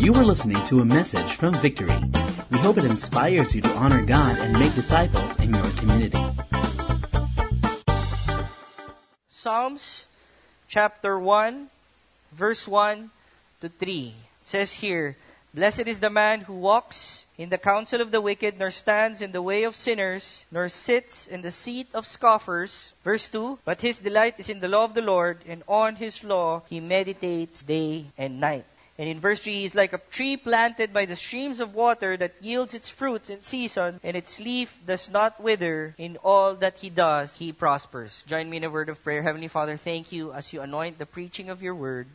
You are listening to a message from Victory. We hope it inspires you to honor God and make disciples in your community. Psalms chapter 1, verse 1 to 3. It says here, Blessed is the man who walks in the counsel of the wicked, nor stands in the way of sinners, nor sits in the seat of scoffers. Verse 2 But his delight is in the law of the Lord, and on his law he meditates day and night. And in verse 3, he is like a tree planted by the streams of water that yields its fruits in season, and its leaf does not wither. In all that he does, he prospers. Join me in a word of prayer. Heavenly Father, thank you as you anoint the preaching of your word.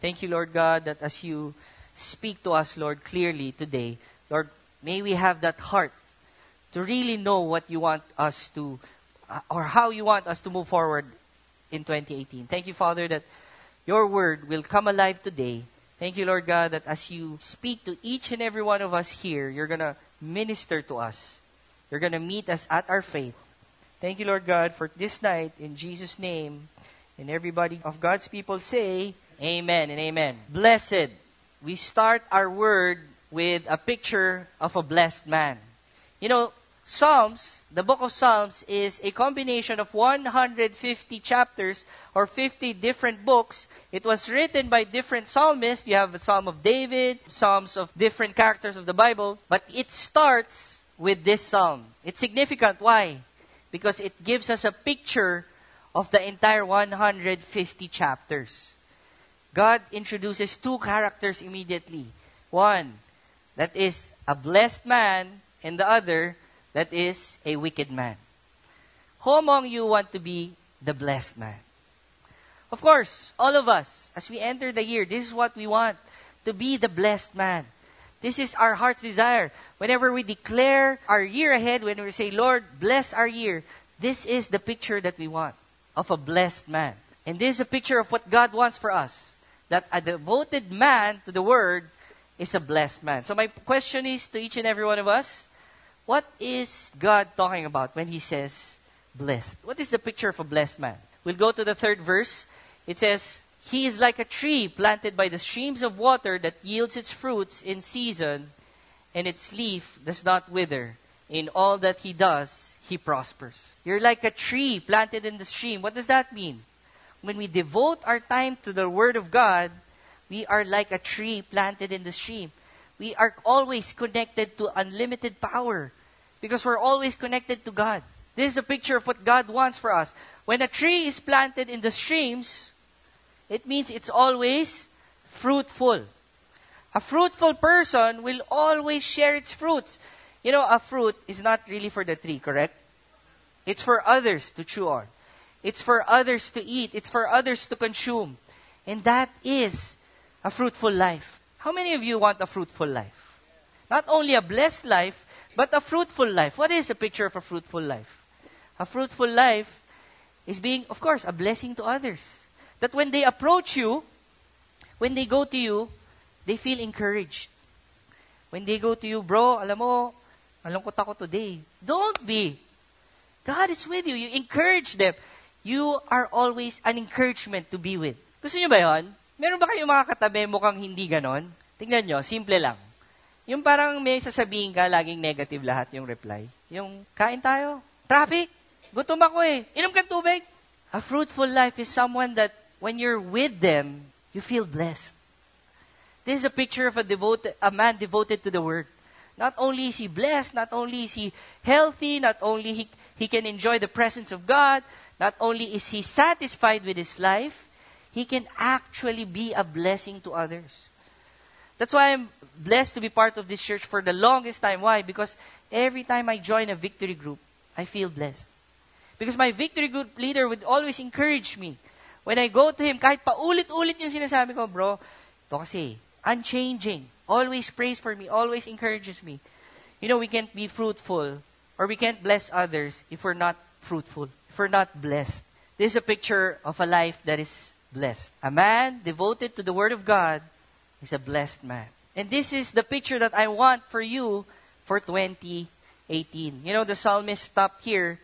Thank you, Lord God, that as you speak to us, Lord, clearly today. Lord, may we have that heart to really know what you want us to, uh, or how you want us to move forward in 2018. Thank you, Father, that your word will come alive today. Thank you, Lord God, that as you speak to each and every one of us here, you're going to minister to us. You're going to meet us at our faith. Thank you, Lord God, for this night. In Jesus' name, and everybody of God's people say, Amen and Amen. Blessed we start our word with a picture of a blessed man. You know, Psalms, the book of Psalms, is a combination of 150 chapters or 50 different books. It was written by different psalmists. You have the Psalm of David, Psalms of different characters of the Bible, but it starts with this psalm. It's significant. Why? Because it gives us a picture of the entire 150 chapters. God introduces two characters immediately. One, that is a blessed man, and the other, that is a wicked man. Who among you want to be the blessed man? Of course, all of us, as we enter the year, this is what we want to be the blessed man. This is our heart's desire. Whenever we declare our year ahead, when we say, Lord, bless our year, this is the picture that we want of a blessed man. And this is a picture of what God wants for us that a devoted man to the word is a blessed man. So my question is to each and every one of us, what is God talking about when he says blessed? What is the picture of a blessed man? We'll go to the third verse. It says, He is like a tree planted by the streams of water that yields its fruits in season, and its leaf does not wither. In all that he does, he prospers. You're like a tree planted in the stream. What does that mean? when we devote our time to the Word of God, we are like a tree planted in the stream. We are always connected to unlimited power because we're always connected to God. This is a picture of what God wants for us. When a tree is planted in the streams, it means it's always fruitful. A fruitful person will always share its fruits. You know, a fruit is not really for the tree, correct? It's for others to chew on. It's for others to eat. It's for others to consume. And that is a fruitful life. How many of you want a fruitful life? Not only a blessed life, but a fruitful life. What is a picture of a fruitful life? A fruitful life is being, of course, a blessing to others. That when they approach you, when they go to you, they feel encouraged. When they go to you, bro, alam mo, malungkot ako today. Don't be. God is with you. You encourage them you are always an encouragement to be with. Gusto ba yon? Meron ba kayong mga katabi mukhang hindi ganon? Tingnan nyo, simple lang. Yung parang may sasabihin ka, laging negative lahat yung reply. Yung, kain tayo. Traffic. Gutom ako eh. Inom kang tubig. A fruitful life is someone that when you're with them, you feel blessed. This is a picture of a devoted, a man devoted to the word. Not only is he blessed, not only is he healthy, not only he, he can enjoy the presence of God, not only is he satisfied with his life, he can actually be a blessing to others. That's why I'm blessed to be part of this church for the longest time. Why? Because every time I join a victory group, I feel blessed. Because my victory group leader would always encourage me. When I go to him, kahit paulit-ulit yung sinasabi ko, bro, ito kasi, unchanging. Always prays for me, always encourages me. You know, we can't be fruitful or we can't bless others if we're not fruitful if we're not blessed. This is a picture of a life that is blessed. A man devoted to the Word of God is a blessed man. And this is the picture that I want for you for 2018. You know, the psalmist stopped here,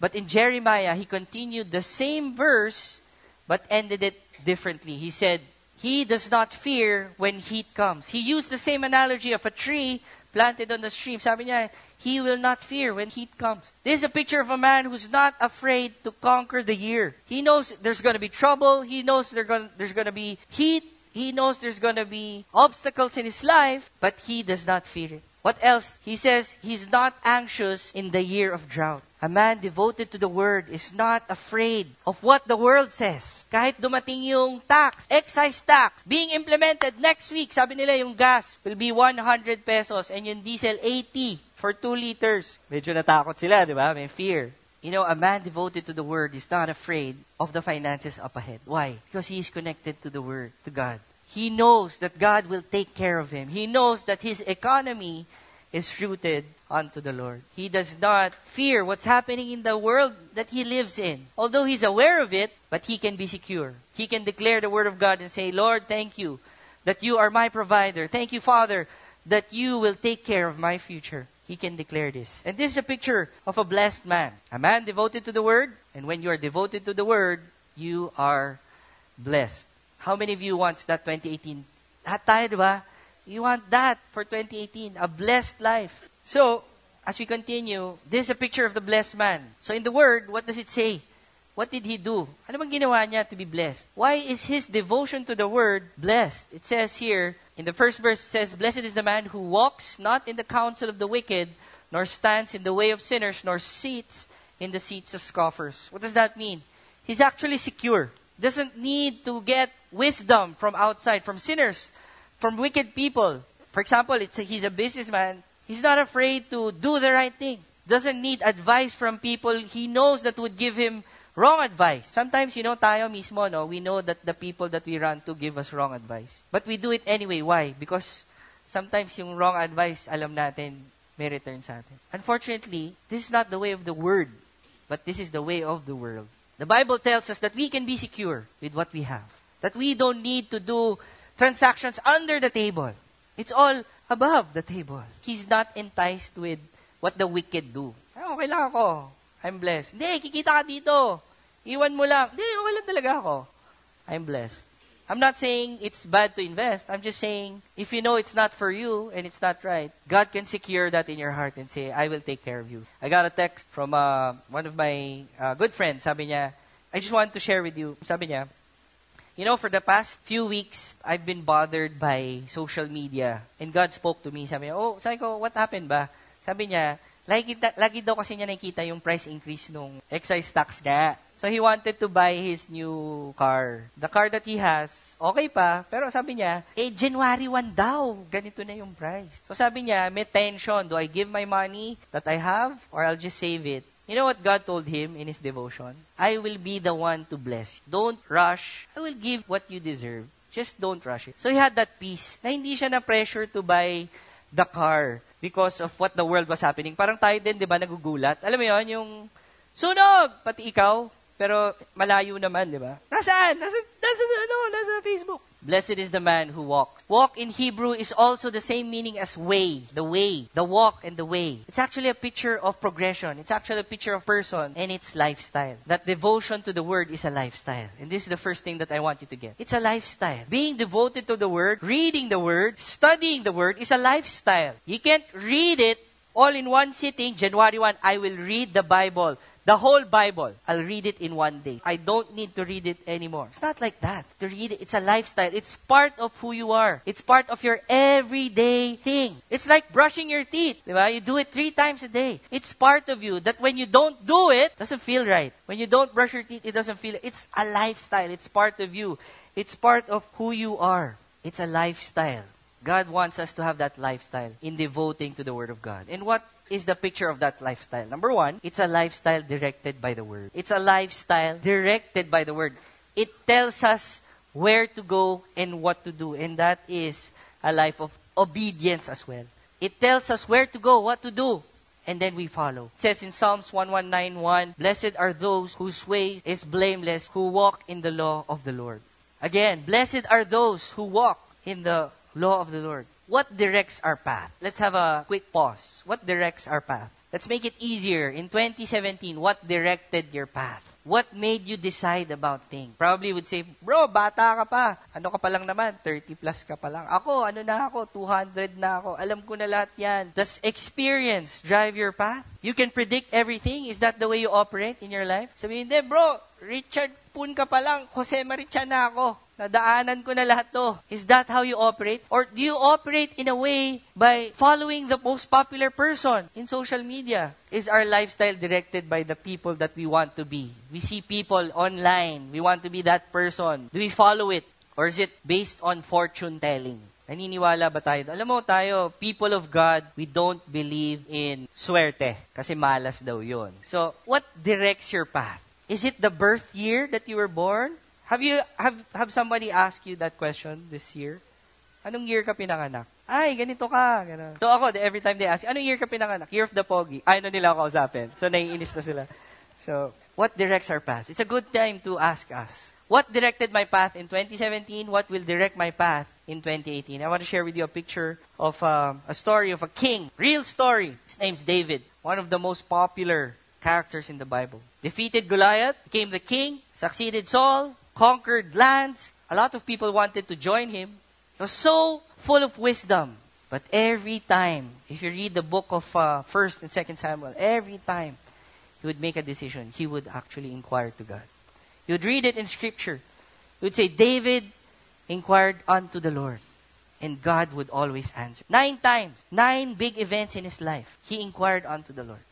but in Jeremiah, he continued the same verse, but ended it differently. He said, He does not fear when heat comes. He used the same analogy of a tree planted on the stream. Sabi niya, he will not fear when heat comes. This is a picture of a man who's not afraid to conquer the year. He knows there's going to be trouble. He knows there's going to be heat. He knows there's going to be obstacles in his life, but he does not fear it. What else? He says he's not anxious in the year of drought. A man devoted to the Word is not afraid of what the world says. Kahit dumating yung tax, excise tax, being implemented next week, sabi nila yung gas will be 100 pesos and yung diesel 80 for 2 liters. Medyo natakot sila, di ba? May fear. You know, a man devoted to the Word is not afraid of the finances up ahead. Why? Because he is connected to the Word, to God. He knows that God will take care of him. He knows that his economy is rooted unto the Lord. He does not fear what's happening in the world that he lives in. Although he's aware of it, but he can be secure. He can declare the word of God and say, Lord, thank you that you are my provider. Thank you, Father, that you will take care of my future. He can declare this. And this is a picture of a blessed man. A man devoted to the word. And when you are devoted to the word, you are blessed. How many of you wants that 2018? Lahat tayo, ba? You want that for 2018, a blessed life. So, as we continue, this is a picture of the blessed man. So in the word, what does it say? What did he do? Ano bang ginawa niya to be blessed? Why is his devotion to the word blessed? It says here, in the first verse, it says, Blessed is the man who walks not in the counsel of the wicked, nor stands in the way of sinners, nor sits in the seats of scoffers. What does that mean? He's actually secure doesn't need to get wisdom from outside, from sinners, from wicked people. For example, a, he's a businessman. He's not afraid to do the right thing. Doesn't need advice from people he knows that would give him wrong advice. Sometimes, you know, tayo mismo, no, we know that the people that we run to give us wrong advice. But we do it anyway. Why? Because sometimes yung wrong advice, alam natin, may return sa atin. Unfortunately, this is not the way of the word, but this is the way of the world. The Bible tells us that we can be secure with what we have. That we don't need to do transactions under the table. It's all above the table. He's not enticed with what the wicked do. Ay, okay lang ako. I'm blessed. Hindi, kikita ka dito. Iwan mo lang. Hindi, okay lang talaga ako. I'm blessed. I'm not saying it's bad to invest. I'm just saying if you know it's not for you and it's not right, God can secure that in your heart and say, I will take care of you. I got a text from uh, one of my uh, good friends. Sabi niya, I just want to share with you. Sabi niya, you know, for the past few weeks, I've been bothered by social media. And God spoke to me. Sabi niya, oh, sabi ko, what happened ba? Sabi niya, lagi, lagi daw kasi niya nakikita yung price increase nung excise tax niya. So he wanted to buy his new car. The car that he has, okay pa, pero sabi niya, eh, January 1 daw, ganito na yung price. So sabi niya, may tension. Do I give my money that I have or I'll just save it? You know what God told him in his devotion? I will be the one to bless. Don't rush. I will give what you deserve. Just don't rush it. So he had that peace na hindi siya na pressure to buy the car because of what the world was happening. Parang tayo din, di ba, nagugulat. Alam mo yon yung sunog, pati ikaw, pero malayo naman, di ba? Nasaan? Nasa, nasa, ano, nasa Facebook. Blessed is the man who walks. Walk in Hebrew is also the same meaning as way, the way, the walk and the way. It's actually a picture of progression. It's actually a picture of person and its lifestyle. That devotion to the word is a lifestyle. And this is the first thing that I want you to get. It's a lifestyle. Being devoted to the word, reading the word, studying the word is a lifestyle. You can't read it all in one sitting. January 1, I will read the Bible. The whole Bible, I'll read it in one day. I don't need to read it anymore. It's not like that. To read it, it's a lifestyle. It's part of who you are. It's part of your everyday thing. It's like brushing your teeth. Diba? You do it three times a day. It's part of you that when you don't do it, it doesn't feel right. When you don't brush your teeth, it doesn't feel It's a lifestyle. It's part of you. It's part of who you are. It's a lifestyle. God wants us to have that lifestyle in devoting to the Word of God. And what is the picture of that lifestyle? Number one, it's a lifestyle directed by the Word. It's a lifestyle directed by the Word. It tells us where to go and what to do, and that is a life of obedience as well. It tells us where to go, what to do, and then we follow. It says in Psalms 1191, Blessed are those whose way is blameless, who walk in the law of the Lord. Again, blessed are those who walk in the law of the Lord. What directs our path? Let's have a quick pause. What directs our path? Let's make it easier. In 2017, what directed your path? What made you decide about things? Probably would say, bro, bata ka pa. Ano ka pa lang naman? 30 plus ka pa lang. Ako, ano na ako? 200 na ako. Alam ko na lahat yan. Does experience drive your path? You can predict everything? Is that the way you operate in your life? Sabihin, hindi, bro, Richard Poon ka pa lang. Jose Maricha na ako. Nadaanan ko na lahat to. Is that how you operate? Or do you operate in a way by following the most popular person in social media? Is our lifestyle directed by the people that we want to be? We see people online. We want to be that person. Do we follow it? Or is it based on fortune telling? Naniniwala ba tayo? Alam mo tayo, people of God, we don't believe in swerte. Kasi malas daw yon. So, what directs your path? Is it the birth year that you were born? Have you have have somebody ask you that question this year? Anong year ka pinanganak? Ay, ganito ka. Ganun. So ako, every time they ask, anong year ka pinanganak? Year of the Pogi. Ay, ano nila ako kausapin. So naiinis na sila. So, what directs our path? It's a good time to ask us. What directed my path in 2017? What will direct my path in 2018? I want to share with you a picture of um, a story of a king. Real story. His name's David. One of the most popular characters in the Bible. Defeated Goliath, became the king, succeeded Saul, conquered lands. A lot of people wanted to join him. He was so full of wisdom. But every time, if you read the book of uh, 1st and 2nd Samuel, every time he would make a decision, he would actually inquire to God. He would read it in Scripture. He would say, David inquired unto the Lord. And God would always answer. Nine times, nine big events in his life, he inquired unto the Lord.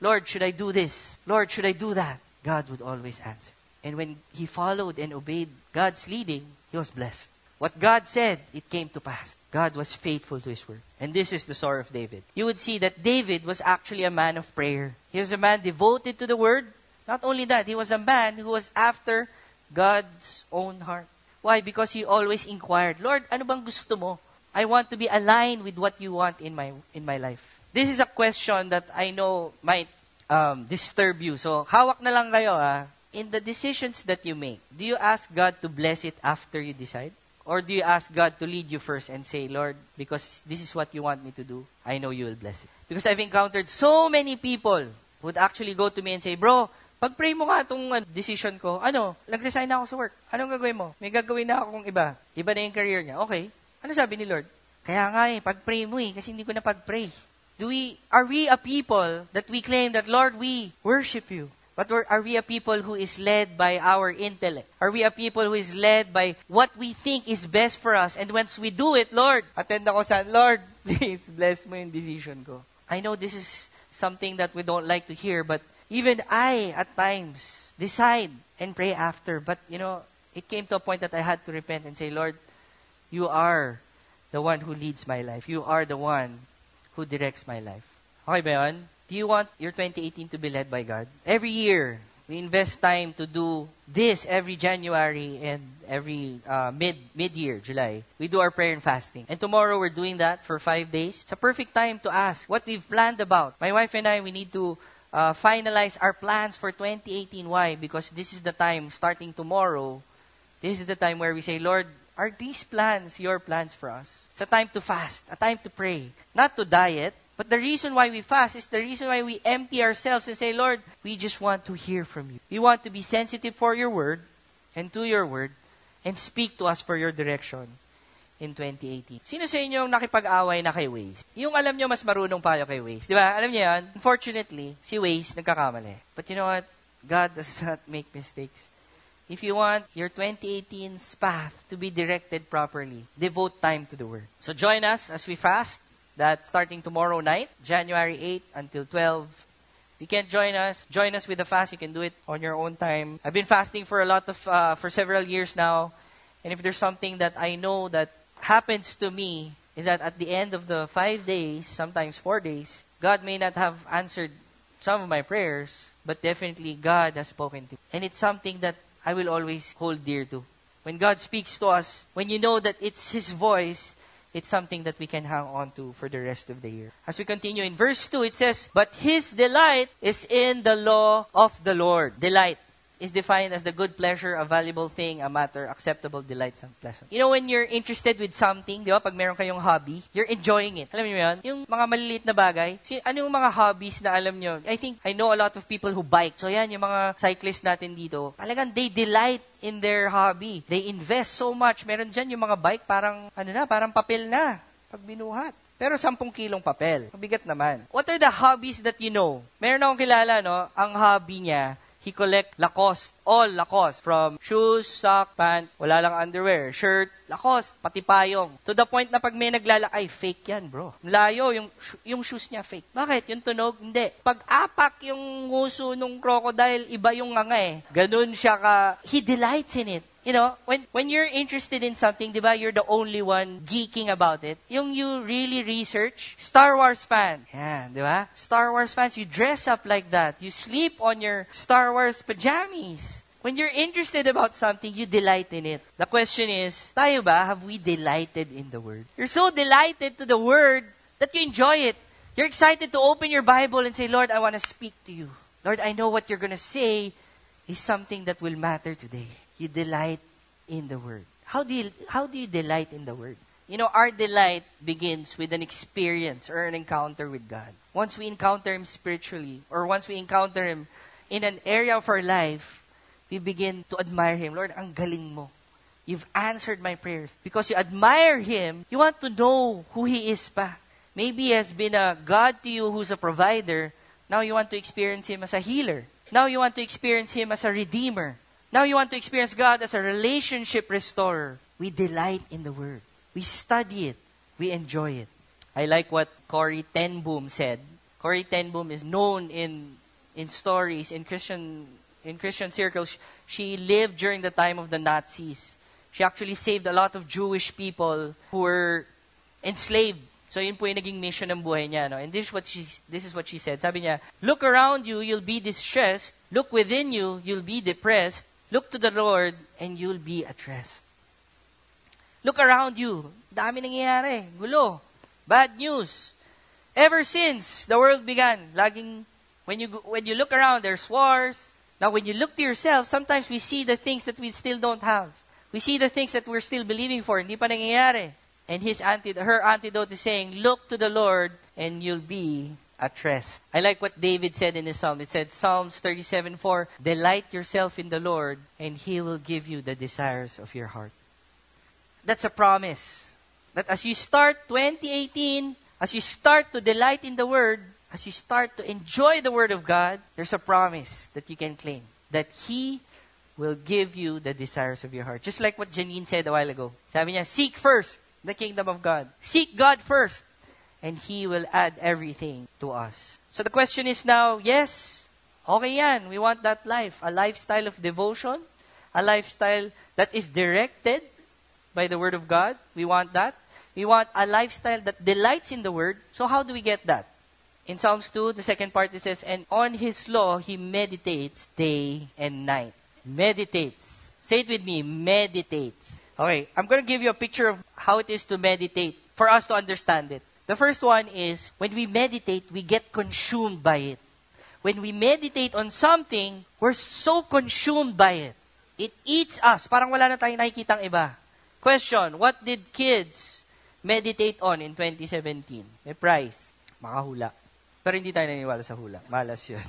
Lord, should I do this? Lord, should I do that? God would always answer. And when he followed and obeyed God's leading, he was blessed. What God said, it came to pass. God was faithful to his word. And this is the story of David. You would see that David was actually a man of prayer. He was a man devoted to the word. Not only that, he was a man who was after God's own heart. Why? Because he always inquired, Lord, ano bang gusto mo? I want to be aligned with what you want in my in my life. This is a question that I know might um, disturb you. So, hawak na lang kayo, ah in the decisions that you make, do you ask God to bless it after you decide? Or do you ask God to lead you first and say, Lord, because this is what you want me to do, I know you will bless it. Because I've encountered so many people who would actually go to me and say, Bro, pag-pray mo nga itong uh, decision ko, ano, nag-resign na ako sa work. Anong gagawin mo? May gagawin na akong iba. Iba na yung career niya. Okay. Ano sabi ni Lord? Kaya nga eh, pag-pray mo eh, kasi hindi ko na pag-pray. Do we, are we a people that we claim that, Lord, we worship you? But are we a people who is led by our intellect? Are we a people who is led by what we think is best for us? And once we do it, Lord, attend ako sa, Lord, please bless mo yung decision ko. I know this is something that we don't like to hear, but even I, at times, decide and pray after. But, you know, it came to a point that I had to repent and say, Lord, you are the one who leads my life. You are the one who directs my life. Okay ba yun? Do you want your 2018 to be led by God? Every year, we invest time to do this every January and every uh, mid mid year, July. We do our prayer and fasting. And tomorrow we're doing that for five days. It's a perfect time to ask what we've planned about. My wife and I, we need to uh, finalize our plans for 2018. Why? Because this is the time, starting tomorrow, this is the time where we say, Lord, are these plans your plans for us? It's a time to fast, a time to pray, not to diet, but the reason why we fast is the reason why we empty ourselves and say, Lord, we just want to hear from you. We want to be sensitive for your word and to your word and speak to us for your direction in 2018. Sino sa inyo nakipag-away na kay Waze? Yung alam nyo mas marunong pa kay Waze. Di ba? Alam niyo yan? Unfortunately, si Waze nagkakamali. But you know what? God does not make mistakes. If you want your 2018's path to be directed properly, devote time to the Word. So join us as we fast that starting tomorrow night, January 8 until 12, you can join us. Join us with the fast. You can do it on your own time. I've been fasting for a lot of, uh, for several years now. And if there's something that I know that happens to me, is that at the end of the five days, sometimes four days, God may not have answered some of my prayers, but definitely God has spoken to me. And it's something that I will always hold dear to. When God speaks to us, when you know that it's His voice, it's something that we can hang on to for the rest of the year. As we continue in verse 2, it says, But his delight is in the law of the Lord. Delight. Is defined as the good pleasure, a valuable thing, a matter, acceptable, delightsome, pleasant. You know, when you're interested with something, di ba, pag meron kayong hobby, you're enjoying it. Alam niyo yun? Yung mga maliliit na bagay. Si, ano yung mga hobbies na alam niyo? I think, I know a lot of people who bike. So yan, yung mga cyclists natin dito, talagang they delight in their hobby. They invest so much. Meron dyan yung mga bike, parang, ano na, parang papel na, pag binuhat. Pero 10 kilong papel. Mabigat naman. What are the hobbies that you know? Meron akong kilala, no? Ang hobby niya, he collect Lacoste. All Lacoste. From shoes, sock, pant, wala lang underwear, shirt, Lacoste, pati payong. To the point na pag may naglala, ay, fake yan, bro. Layo, yung, yung shoes niya fake. Bakit? Yung tunog? Hindi. Pag apak yung nguso nung crocodile, iba yung nga eh. Ganun siya ka, he delights in it you know, when when you're interested in something, di ba, you're the only one geeking about it. Yung you really research, Star Wars fan. Yeah, di ba? Star Wars fans, you dress up like that. You sleep on your Star Wars pajamas. When you're interested about something, you delight in it. The question is, tayo ba, have we delighted in the Word? You're so delighted to the Word that you enjoy it. You're excited to open your Bible and say, Lord, I want to speak to you. Lord, I know what you're going to say is something that will matter today you delight in the Word. How do you, how do you delight in the Word? You know, our delight begins with an experience or an encounter with God. Once we encounter Him spiritually, or once we encounter Him in an area of our life, we begin to admire Him. Lord, ang galing mo. You've answered my prayers. Because you admire Him, you want to know who He is pa. Maybe He has been a God to you who's a provider. Now you want to experience Him as a healer. Now you want to experience Him as a redeemer. Now you want to experience God as a relationship restorer. We delight in the Word. We study it. We enjoy it. I like what Corrie ten Boom said. Corrie ten Boom is known in in stories in Christian in Christian circles. She lived during the time of the Nazis. She actually saved a lot of Jewish people who were enslaved. So yun po yung naging mission ng buhay niya. No? And this is what she this is what she said. Sabi niya, look around you, you'll be distressed. Look within you, you'll be depressed. Look to the Lord and you'll be at rest. Look around you. Dami nangyayari. Gulo. Bad news. Ever since the world began, laging, when you, when you look around, there's wars. Now, when you look to yourself, sometimes we see the things that we still don't have. We see the things that we're still believing for. Hindi pa nangyayari. And his anti- her antidote is saying, look to the Lord and you'll be at rest. I like what David said in his psalm. It said, Psalms 37:4, Delight yourself in the Lord, and He will give you the desires of your heart. That's a promise. That as you start 2018, as you start to delight in the Word, as you start to enjoy the Word of God, there's a promise that you can claim. That He will give you the desires of your heart. Just like what Janine said a while ago. Sabi niya, seek first the kingdom of God. Seek God first and He will add everything to us. So the question is now, yes, okay yan. We want that life. A lifestyle of devotion. A lifestyle that is directed by the Word of God. We want that. We want a lifestyle that delights in the Word. So how do we get that? In Psalms 2, the second part, it says, And on His law He meditates day and night. Meditates. Say it with me, meditates. Okay, I'm going to give you a picture of how it is to meditate for us to understand it. The first one is when we meditate, we get consumed by it. When we meditate on something, we're so consumed by it. It eats us. Parang wala na tayong nakikitang iba. Question, what did kids meditate on in 2017? May prize. Makahula. Pero hindi tayo naniniwala sa hula. Malas yun.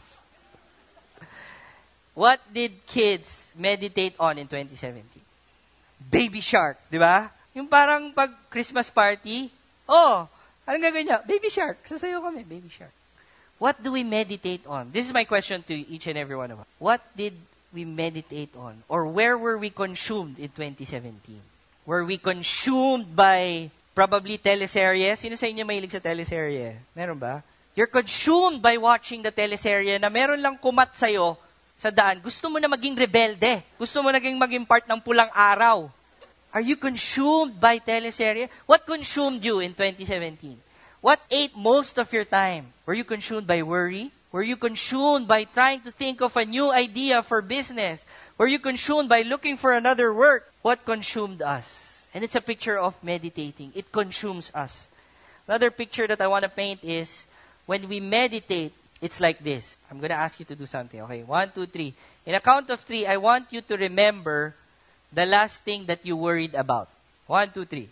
what did kids meditate on in 2017? Baby Shark, di ba? Yung parang pag Christmas party, oh, Anong gagawin niya? Baby shark. Sasayo kami, baby shark. What do we meditate on? This is my question to each and every one of us. What did we meditate on? Or where were we consumed in 2017? Were we consumed by probably teleserye? Sino sa inyo mahilig sa teleserye? Meron ba? You're consumed by watching the teleserye na meron lang kumat sa'yo sa daan. Gusto mo na maging rebelde. Gusto mo naging maging part ng pulang araw. Are you consumed by teleserye? What consumed you in 2017? What ate most of your time? Were you consumed by worry? Were you consumed by trying to think of a new idea for business? Were you consumed by looking for another work? What consumed us? And it's a picture of meditating. It consumes us. Another picture that I want to paint is when we meditate, It's like this. I'm going to ask you to do something. Okay, one, two, three. In a count of three, I want you to remember the last thing that you worried about. One, two, three.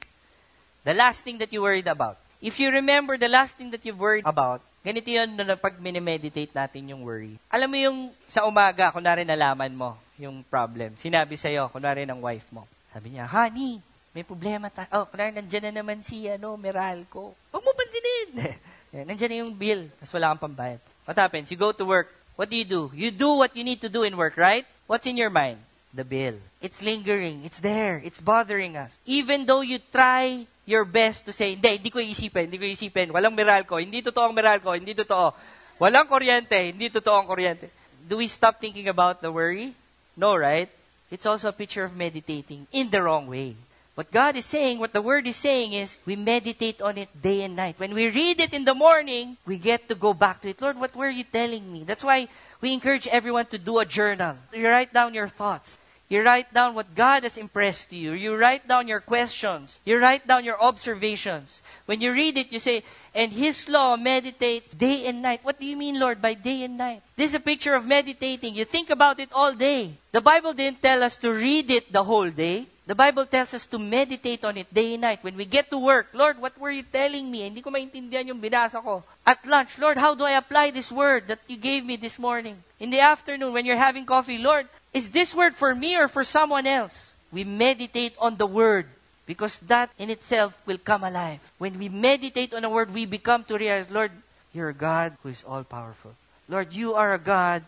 The last thing that you worried about. If you remember the last thing that you've worried about, ganito yun na pag minimeditate natin yung worry. Alam mo yung sa umaga, kunwari nalaman mo yung problem. Sinabi sa'yo, kunwari ng wife mo. Sabi niya, honey, may problema tayo. Oh, kunwari nandyan na naman si ano, Meralco. Huwag mo pansinin. nandyan na yung bill, tapos wala kang pambayad. What happens? You go to work. What do you do? You do what you need to do in work, right? What's in your mind? The bill. It's lingering. It's there. It's bothering us. Even though you try your best to say, hindi, hindi ko iisipin, hindi ko iisipin, walang Meralco, hindi totoo ang Meralco, hindi totoo. Walang kuryente, hindi totoo ang kuryente. Do we stop thinking about the worry? No, right? It's also a picture of meditating in the wrong way. What God is saying, what the Word is saying is, we meditate on it day and night. When we read it in the morning, we get to go back to it. Lord, what were you telling me? That's why we encourage everyone to do a journal. You write down your thoughts. You write down what God has impressed you. You write down your questions. You write down your observations. When you read it, you say, and His law meditate day and night. What do you mean, Lord, by day and night? This is a picture of meditating. You think about it all day. The Bible didn't tell us to read it the whole day. The Bible tells us to meditate on it day and night. When we get to work, Lord, what were you telling me? Hindi ko maintindihan yung binasa ko. At lunch, Lord, how do I apply this word that you gave me this morning? In the afternoon, when you're having coffee, Lord, is this word for me or for someone else? We meditate on the word because that in itself will come alive. When we meditate on a word, we become to realize, Lord, you're a God who is all powerful. Lord, you are a God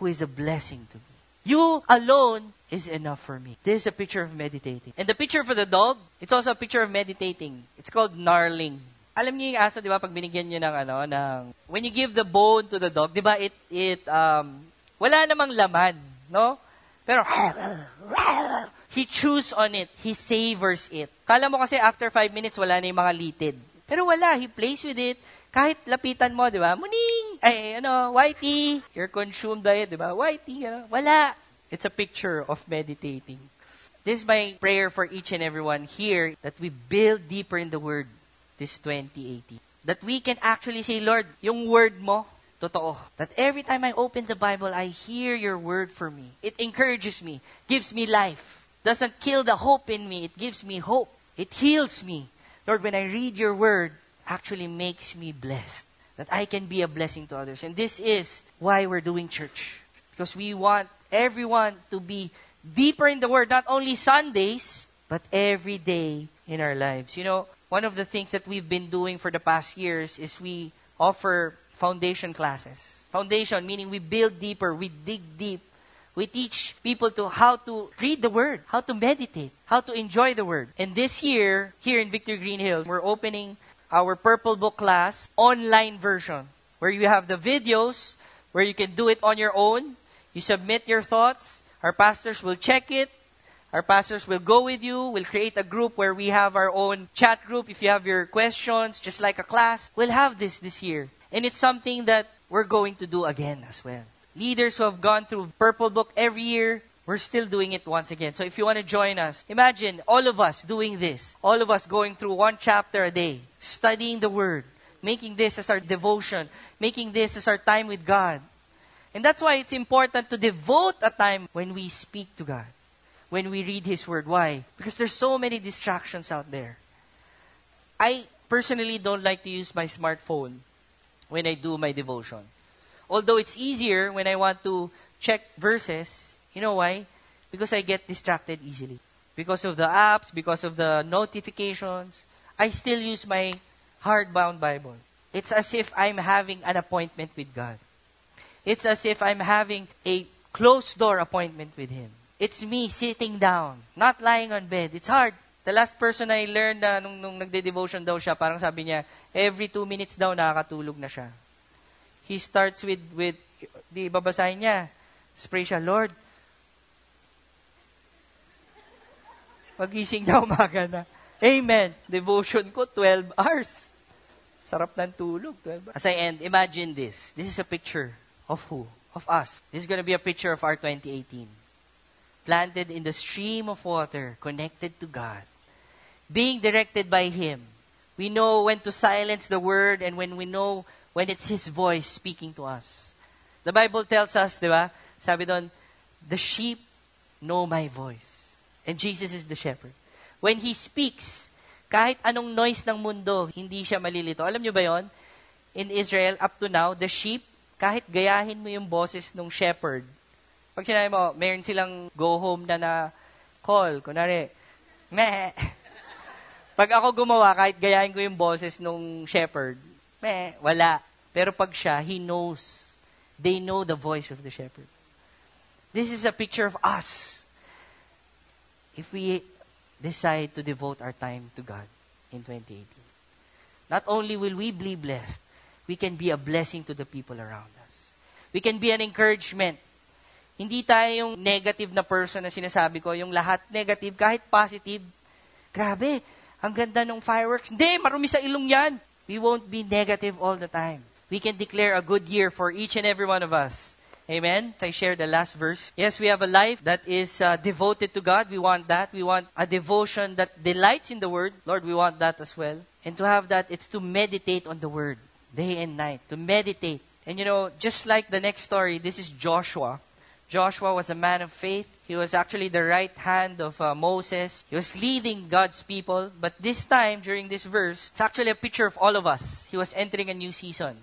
who is a blessing to me. You alone is enough for me. This is a picture of meditating. And the picture for the dog, it's also a picture of meditating. It's called gnarling. Alam niyo yung aso, di ba, pag binigyan niyo ng ano, ng, when you give the bone to the dog, di ba, it, it, um, wala namang laman. No? Pero, he chews on it. He savors it. Kala mo kasi after five minutes, wala na yung mga litid. Pero wala. He plays with it. Kahit lapitan mo, di ba? Muning! Ay, ano, whitey. You're consumed by it, di ba? Whitey, ano. Wala. It's a picture of meditating. This is my prayer for each and everyone here that we build deeper in the Word this 2018. That we can actually say, Lord, yung Word mo, totoo. That every time I open the Bible, I hear your word for me. It encourages me, gives me life. Doesn't kill the hope in me, it gives me hope. It heals me. Lord, when I read your word, actually makes me blessed. That I can be a blessing to others. And this is why we're doing church. Because we want everyone to be deeper in the word, not only Sundays, but every day in our lives. You know, one of the things that we've been doing for the past years is we offer foundation classes. Foundation meaning we build deeper, we dig deep. We teach people to how to read the word, how to meditate, how to enjoy the word. And this year, here in Victory Green Hills, we're opening our Purple Book class online version where you have the videos where you can do it on your own. You submit your thoughts. Our pastors will check it. Our pastors will go with you. We'll create a group where we have our own chat group. If you have your questions, just like a class, we'll have this this year. And it's something that we're going to do again as well. Leaders who have gone through Purple Book every year, we're still doing it once again. So if you want to join us, imagine all of us doing this. All of us going through one chapter a day, studying the Word, making this as our devotion, making this as our time with God. And that's why it's important to devote a time when we speak to God, when we read His Word. Why? Because there's so many distractions out there. I personally don't like to use my smartphone when I do my devotion. Although it's easier when I want to check verses, you know why? Because I get distracted easily. Because of the apps, because of the notifications, I still use my hardbound Bible. It's as if I'm having an appointment with God. It's as if I'm having a closed door appointment with Him. It's me sitting down, not lying on bed. It's hard. The last person I learned na nung, nung nagde-devotion daw siya, parang sabi niya, every two minutes daw nakakatulog na siya. He starts with, with di babasahin niya, spray siya, Lord, pagising niya umaga na, Amen. Devotion ko, 12 hours. Sarap ng tulog, 12 hours. As I end, imagine this. This is a picture of who? Of us. This is going to be a picture of our 2018. Planted in the stream of water, connected to God being directed by Him. We know when to silence the word and when we know when it's His voice speaking to us. The Bible tells us, di ba? Sabi doon, the sheep know my voice. And Jesus is the shepherd. When He speaks, kahit anong noise ng mundo, hindi siya malilito. Alam niyo ba yon? In Israel, up to now, the sheep, kahit gayahin mo yung boses ng shepherd, pag sinabi mo, mayroon silang go home na na call, kunwari, meh. Pag ako gumawa, kahit gayahin ko yung boses ng shepherd, meh, wala. Pero pag siya, he knows. They know the voice of the shepherd. This is a picture of us. If we decide to devote our time to God in 2018. Not only will we be blessed, we can be a blessing to the people around us. We can be an encouragement. Hindi tayo yung negative na person na sinasabi ko, yung lahat negative, kahit positive. Grabe, ang ganda ng fireworks. Hindi, marumi sa ilong yan. We won't be negative all the time. We can declare a good year for each and every one of us. Amen. I share the last verse. Yes, we have a life that is uh, devoted to God. We want that. We want a devotion that delights in the Word. Lord, we want that as well. And to have that, it's to meditate on the Word day and night. To meditate. And you know, just like the next story, this is Joshua. Joshua was a man of faith. He was actually the right hand of uh, Moses. He was leading God's people. But this time, during this verse, it's actually a picture of all of us. He was entering a new season.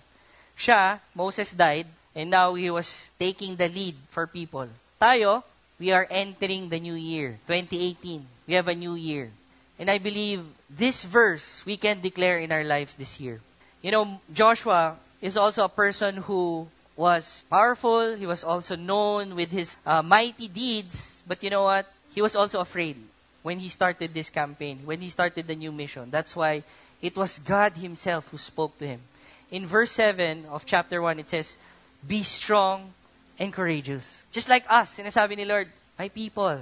Siya, Moses died, and now he was taking the lead for people. Tayo, we are entering the new year, 2018. We have a new year. And I believe this verse we can declare in our lives this year. You know, Joshua is also a person who was powerful. He was also known with his uh, mighty deeds. But you know what? He was also afraid when he started this campaign, when he started the new mission. That's why it was God Himself who spoke to him. In verse 7 of chapter 1, it says, Be strong and courageous. Just like us, sinasabi ni Lord, My people,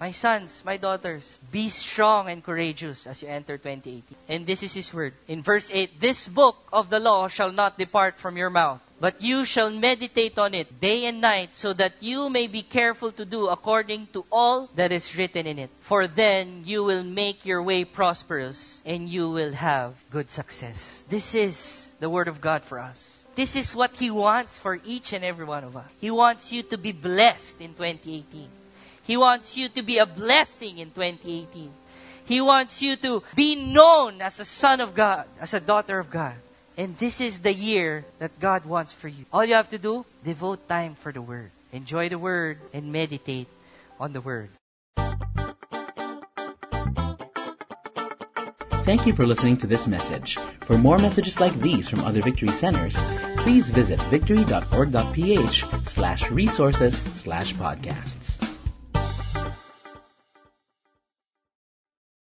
my sons, my daughters, be strong and courageous as you enter 2018. And this is His word. In verse 8, This book of the law shall not depart from your mouth, but you shall meditate on it day and night, so that you may be careful to do according to all that is written in it. For then you will make your way prosperous, and you will have good success. This is the word of God for us. This is what He wants for each and every one of us. He wants you to be blessed in 2018. He wants you to be a blessing in 2018. He wants you to be known as a son of God, as a daughter of God. And this is the year that God wants for you. All you have to do, devote time for the Word. Enjoy the Word and meditate on the Word. Thank you for listening to this message. For more messages like these from other Victory Centers, please visit victory.org.ph slash resources slash podcasts.